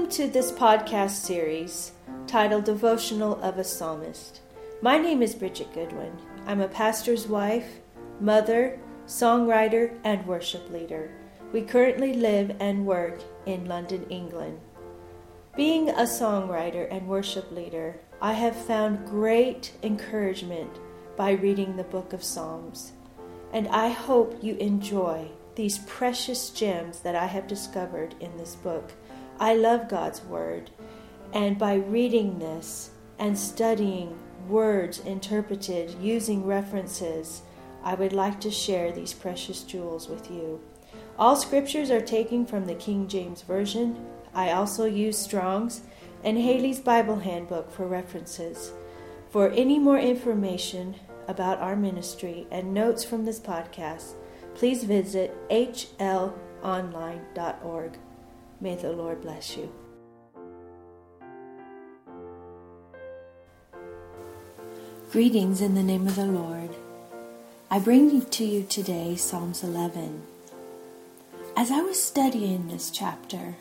Welcome to this podcast series titled Devotional of a Psalmist. My name is Bridget Goodwin. I'm a pastor's wife, mother, songwriter, and worship leader. We currently live and work in London, England. Being a songwriter and worship leader, I have found great encouragement by reading the book of Psalms. And I hope you enjoy these precious gems that I have discovered in this book. I love God's Word, and by reading this and studying words interpreted using references, I would like to share these precious jewels with you. All scriptures are taken from the King James Version. I also use Strong's and Halley's Bible Handbook for references. For any more information about our ministry and notes from this podcast, please visit hlonline.org. May the Lord bless you. Greetings in the name of the Lord. I bring to you today Psalms 11. As I was studying this chapter,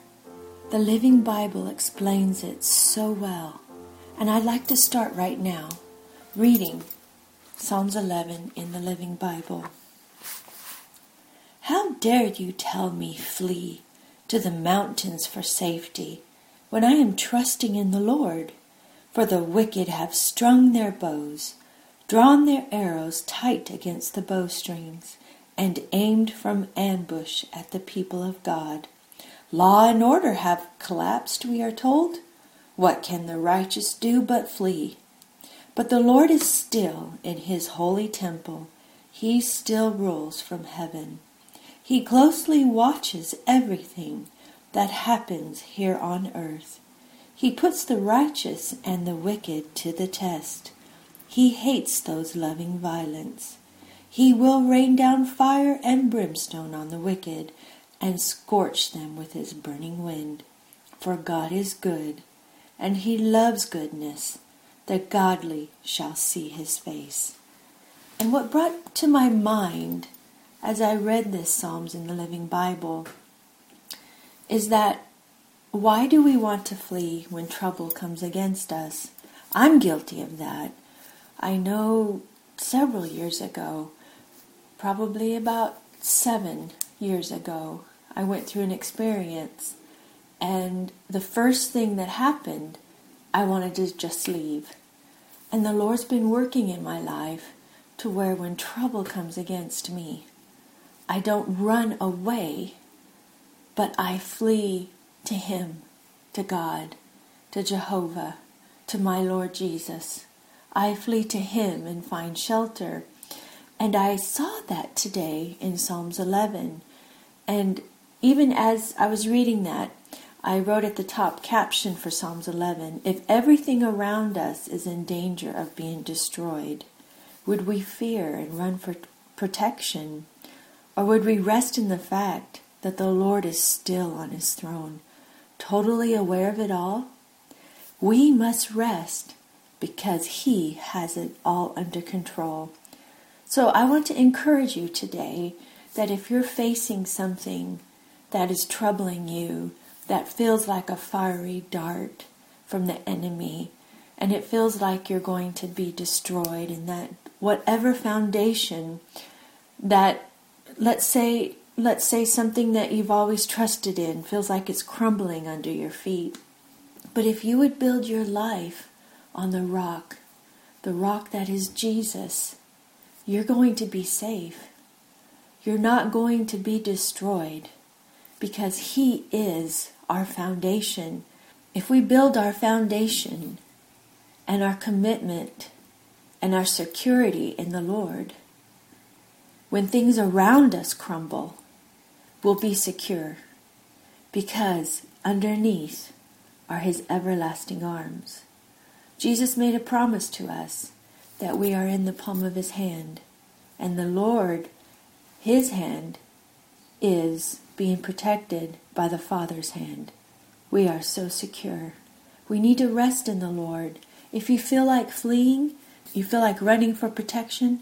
the Living Bible explains it so well, and I'd like to start right now reading Psalms 11 in the Living Bible. How dare you tell me, flee? To the mountains for safety, when I am trusting in the Lord. For the wicked have strung their bows, drawn their arrows tight against the bowstrings, and aimed from ambush at the people of God. Law and order have collapsed, we are told. What can the righteous do but flee? But the Lord is still in his holy temple. He still rules from heaven. He closely watches everything that happens here on earth. He puts the righteous and the wicked to the test. He hates those loving violence. He will rain down fire and brimstone on the wicked and scorch them with his burning wind. For God is good, and he loves goodness. The godly shall see his face. And what brought to my mind as I read this Psalms in the Living Bible is that why do we want to flee when trouble comes against us? I'm guilty of that. I know several years ago, probably about seven years ago, I went through an experience, and the first thing that happened, I wanted to just leave. And the Lord's been working in my life to where when trouble comes against me, I don't run away, but I flee to Him, to God, to Jehovah, to my Lord Jesus. I flee to Him and find shelter. And I saw that today in Psalms 11. And even as I was reading that, I wrote at the top caption for Psalms 11 If everything around us is in danger of being destroyed, would we fear and run for protection? Or would we rest in the fact that the Lord is still on his throne, totally aware of it all? We must rest because he has it all under control. So I want to encourage you today that if you're facing something that is troubling you, that feels like a fiery dart from the enemy, and it feels like you're going to be destroyed, and that whatever foundation that let's say let's say something that you've always trusted in feels like it's crumbling under your feet. But if you would build your life on the rock, the rock that is Jesus, you're going to be safe. You're not going to be destroyed because He is our foundation. If we build our foundation and our commitment and our security in the Lord, when things around us crumble, we'll be secure because underneath are his everlasting arms. Jesus made a promise to us that we are in the palm of his hand, and the Lord, his hand, is being protected by the Father's hand. We are so secure. We need to rest in the Lord. If you feel like fleeing, you feel like running for protection,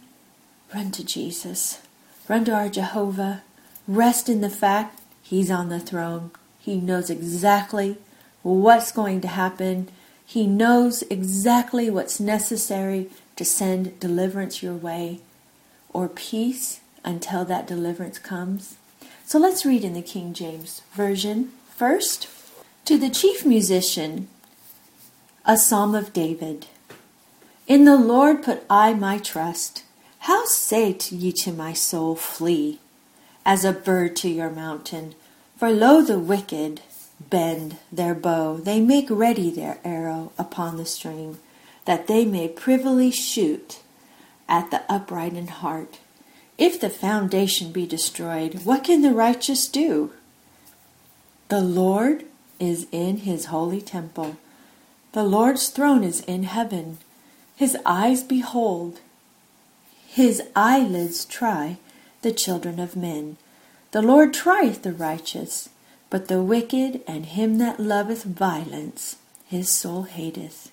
Run to Jesus. Run to our Jehovah. Rest in the fact He's on the throne. He knows exactly what's going to happen. He knows exactly what's necessary to send deliverance your way or peace until that deliverance comes. So let's read in the King James Version first. To the chief musician, a psalm of David. In the Lord put I my trust. How say ye to my soul, Flee, as a bird to your mountain? For lo, the wicked bend their bow, they make ready their arrow upon the string, that they may privily shoot at the upright in heart. If the foundation be destroyed, what can the righteous do? The Lord is in his holy temple. The Lord's throne is in heaven. His eyes behold, his eyelids try the children of men. The Lord trieth the righteous, but the wicked and him that loveth violence his soul hateth.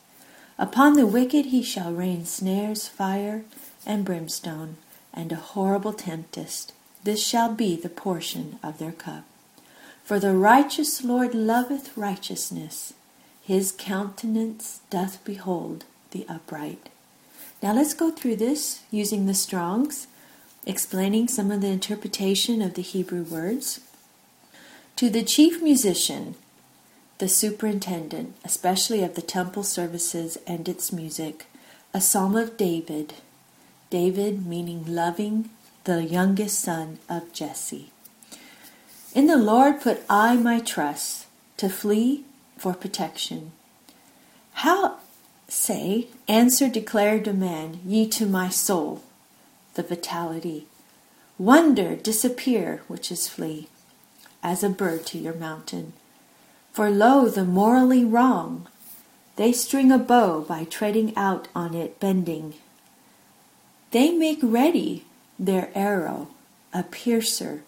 Upon the wicked he shall rain snares, fire, and brimstone and a horrible tempest. This shall be the portion of their cup. For the righteous Lord loveth righteousness, his countenance doth behold the upright. Now let's go through this using the Strongs, explaining some of the interpretation of the Hebrew words. To the chief musician, the superintendent, especially of the temple services and its music, a psalm of David, David meaning loving, the youngest son of Jesse. In the Lord put I my trust to flee for protection. How say, answer, declare, demand, ye to my soul, the vitality. Wonder, disappear, which is flee, as a bird to your mountain. For lo, the morally wrong, they string a bow by treading out on it, bending. They make ready their arrow, a piercer,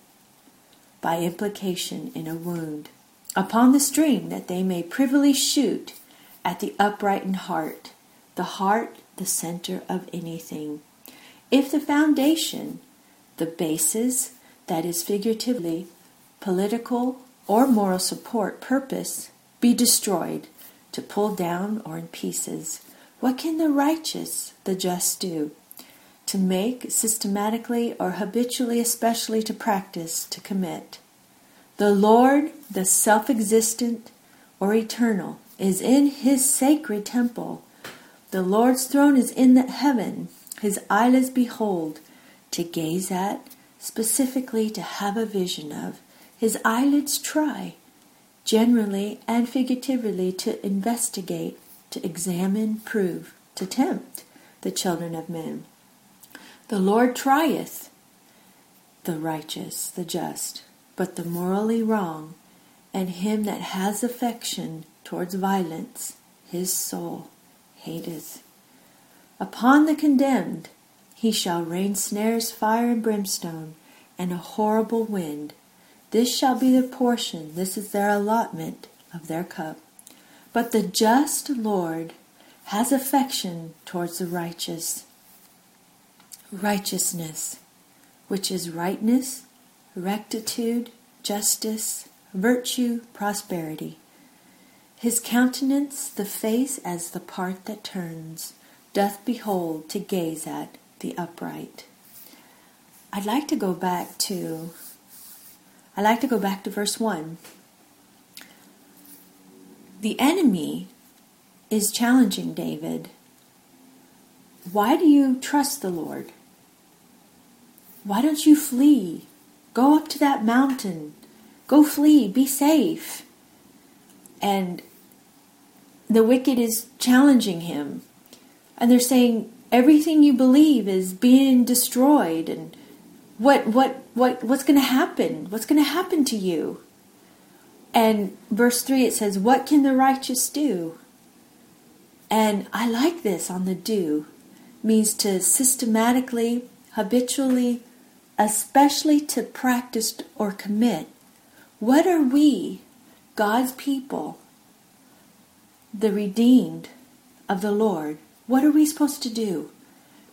by implication in a wound, upon the string that they may privily shoot at the upright in heart, the heart the center of anything. If the foundation, the basis, that is figuratively political or moral support purpose, be destroyed, to pull down or in pieces, what can the righteous, the just do? to make systematically or habitually, especially to practice, to commit. The Lord, the self existent or eternal, is in his sacred temple. The Lord's throne is in the heaven. His eyelids behold, to gaze at, specifically to have a vision of. His eyelids try, generally and figuratively, to investigate, to examine, prove, to tempt the children of men. The Lord trieth the righteous, the just, but the morally wrong, and him that has affection towards violence, his soul hateth. Upon the condemned he shall rain snares, fire, and brimstone, and a horrible wind. This shall be their portion, this is their allotment of their cup. But the just Lord has affection towards the righteous righteousness, which is rightness, rectitude, justice, virtue, prosperity. His countenance, the face as the part that turns, doth behold to gaze at the upright. I'd like to go back to I'd like to go back to verse 1. The enemy is challenging David. Why do you trust the Lord? Why don't you flee? Go up to that mountain. Go flee. Be safe. And the wicked is challenging him. And they're saying, everything you believe is being destroyed and what what what what's going to happen? What's going to happen to you? And verse 3 it says what can the righteous do? And i like this on the do means to systematically habitually especially to practice or commit, what are we, God's people, the redeemed of the Lord, what are we supposed to do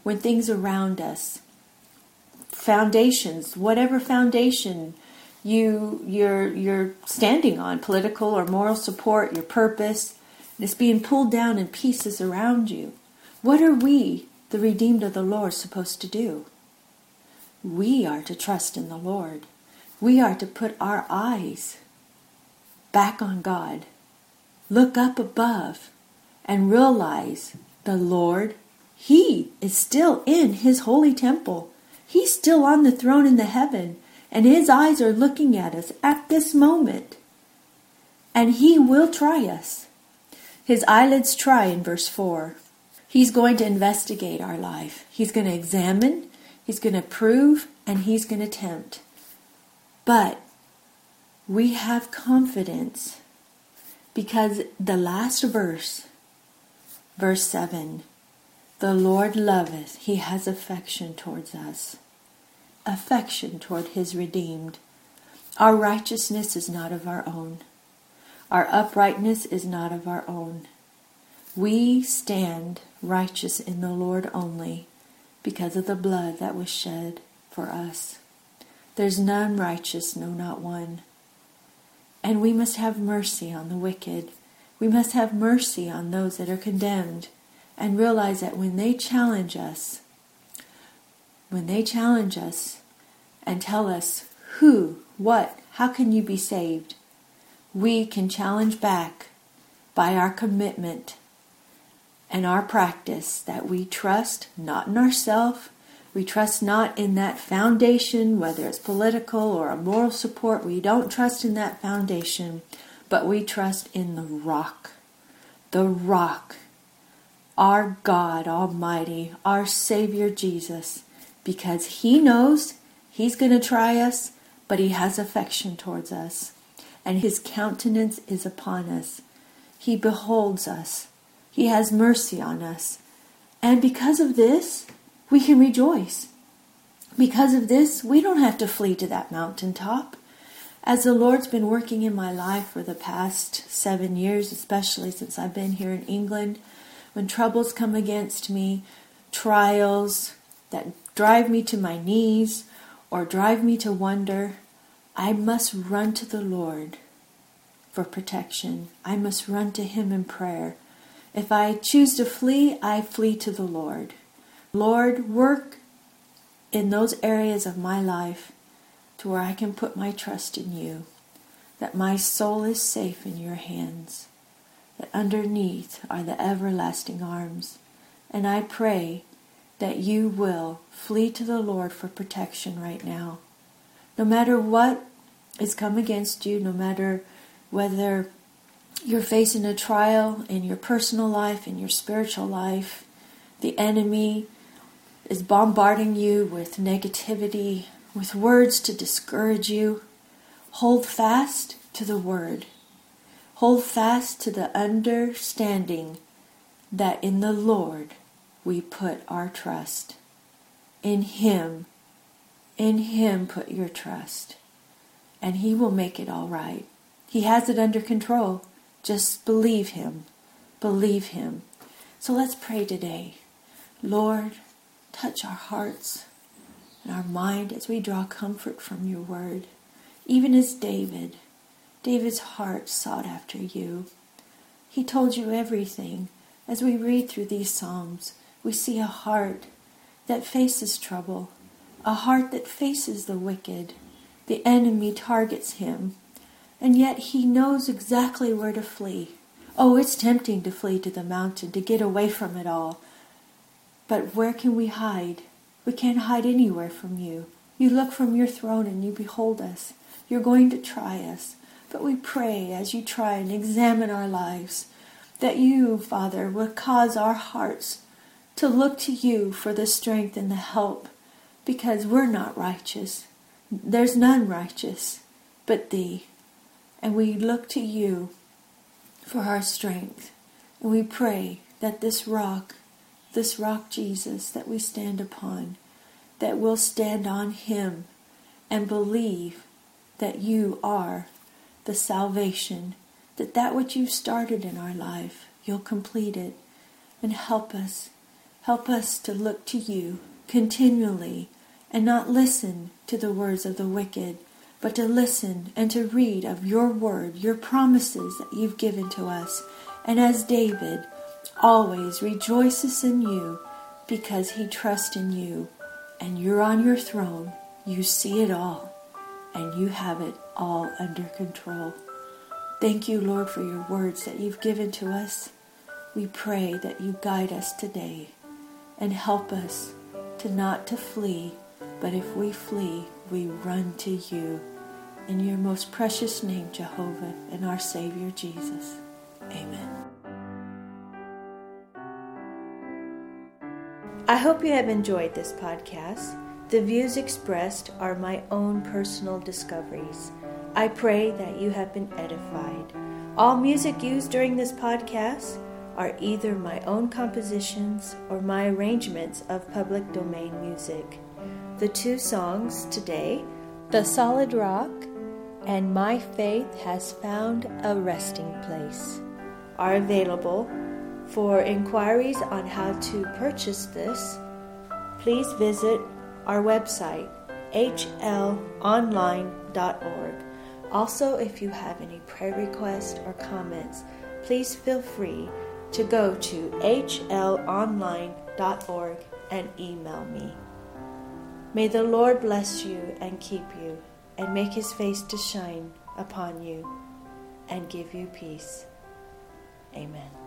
when things around us, foundations, whatever foundation you you're you're standing on political or moral support, your purpose, is being pulled down in pieces around you. What are we, the redeemed of the Lord, supposed to do? We are to trust in the Lord. We are to put our eyes back on God. Look up above and realize the Lord, He is still in His holy temple. He's still on the throne in the heaven, and His eyes are looking at us at this moment. And He will try us. His eyelids try in verse 4. He's going to investigate our life. He's going to examine, He's going to prove, and He's going to tempt. But we have confidence because the last verse, verse 7, the Lord loveth, he has affection towards us, affection toward his redeemed. Our righteousness is not of our own. Our uprightness is not of our own. We stand righteous in the Lord only because of the blood that was shed for us. There's none righteous, no, not one. And we must have mercy on the wicked. We must have mercy on those that are condemned and realize that when they challenge us, when they challenge us and tell us who, what, how can you be saved, we can challenge back by our commitment and our practice that we trust not in ourselves, we trust not in that foundation, whether it's political or a moral support. We don't trust in that foundation, but we trust in the rock. The rock. Our God Almighty, our Savior Jesus, because He knows He's going to try us, but He has affection towards us, and His countenance is upon us. He beholds us, He has mercy on us. And because of this, we can rejoice. Because of this, we don't have to flee to that mountaintop. As the Lord's been working in my life for the past seven years, especially since I've been here in England, when troubles come against me, trials that drive me to my knees or drive me to wonder, I must run to the Lord for protection. I must run to Him in prayer. If I choose to flee, I flee to the Lord. Lord, work in those areas of my life to where I can put my trust in you, that my soul is safe in your hands, that underneath are the everlasting arms. And I pray that you will flee to the Lord for protection right now. No matter what is come against you, no matter whether you're facing a trial in your personal life, in your spiritual life, the enemy is bombarding you with negativity, with words to discourage you, hold fast to the word. Hold fast to the understanding that in the Lord we put our trust. In Him, in Him put your trust, and He will make it all right. He has it under control. Just believe Him. Believe Him. So let's pray today. Lord, touch our hearts and our mind as we draw comfort from your word. Even as David, David's heart sought after you. He told you everything. As we read through these Psalms, we see a heart that faces trouble, a heart that faces the wicked. The enemy targets him, and yet he knows exactly where to flee. Oh, it's tempting to flee to the mountain, to get away from it all. But where can we hide? We can't hide anywhere from you. You look from your throne and you behold us. You're going to try us. But we pray as you try and examine our lives that you, Father, will cause our hearts to look to you for the strength and the help because we're not righteous. There's none righteous but thee. And we look to you for our strength. And we pray that this rock this rock Jesus that we stand upon, that we'll stand on him and believe that you are the salvation, that that which you've started in our life, you'll complete it. And help us, help us to look to you continually and not listen to the words of the wicked, but to listen and to read of your word, your promises that you've given to us. And as David always rejoices in you because he trusts in you and you're on your throne, you see it all and you have it all under control. Thank you, Lord, for your words that you've given to us. We pray that you guide us today and help us to not to flee, but if we flee, we run to you. In your most precious name, Jehovah, and our Savior Jesus. Amen. I hope you have enjoyed this podcast. The views expressed are my own personal discoveries. I pray that you have been edified. All music used during this podcast are either my own compositions or my arrangements of public domain music. The two songs today, The Solid Rock and My Faith Has Found a Resting Place, are available. For inquiries on how to purchase this, please visit our website, hlonline.org. Also, if you have any prayer requests or comments, please feel free to go to hlonline.org and email me. May the Lord bless you and keep you, and make his face to shine upon you and give you peace. Amen.